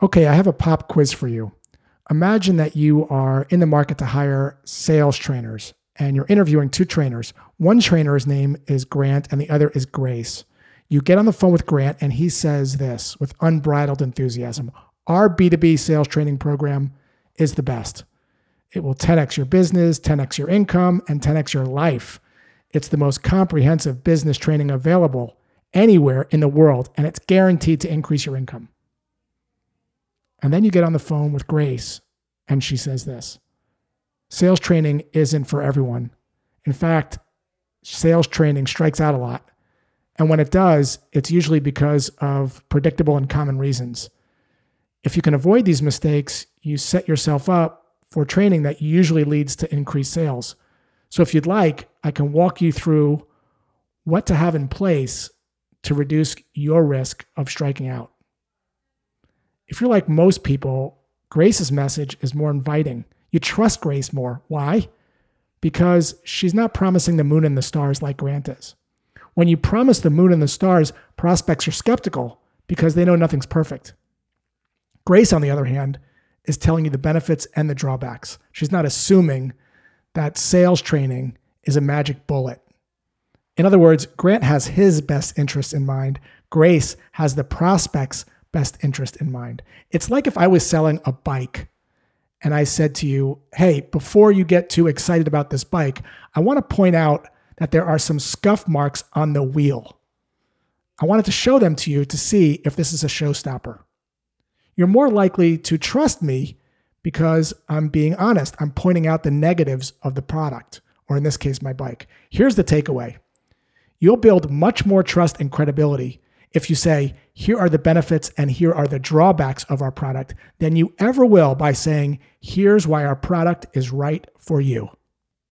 Okay, I have a pop quiz for you. Imagine that you are in the market to hire sales trainers and you're interviewing two trainers. One trainer's name is Grant and the other is Grace. You get on the phone with Grant and he says this with unbridled enthusiasm Our B2B sales training program is the best. It will 10x your business, 10x your income, and 10x your life. It's the most comprehensive business training available anywhere in the world, and it's guaranteed to increase your income. And then you get on the phone with Grace, and she says this Sales training isn't for everyone. In fact, sales training strikes out a lot. And when it does, it's usually because of predictable and common reasons. If you can avoid these mistakes, you set yourself up for training that usually leads to increased sales. So, if you'd like, I can walk you through what to have in place to reduce your risk of striking out. If you're like most people, Grace's message is more inviting. You trust Grace more. Why? Because she's not promising the moon and the stars like Grant is. When you promise the moon and the stars, prospects are skeptical because they know nothing's perfect. Grace, on the other hand, is telling you the benefits and the drawbacks. She's not assuming that sales training is a magic bullet. In other words, Grant has his best interest in mind. Grace has the prospect's best interest in mind. It's like if I was selling a bike and I said to you, hey, before you get too excited about this bike, I want to point out that there are some scuff marks on the wheel. I wanted to show them to you to see if this is a showstopper you're more likely to trust me because I'm being honest. I'm pointing out the negatives of the product, or in this case, my bike. Here's the takeaway you'll build much more trust and credibility if you say, here are the benefits and here are the drawbacks of our product, than you ever will by saying, here's why our product is right for you.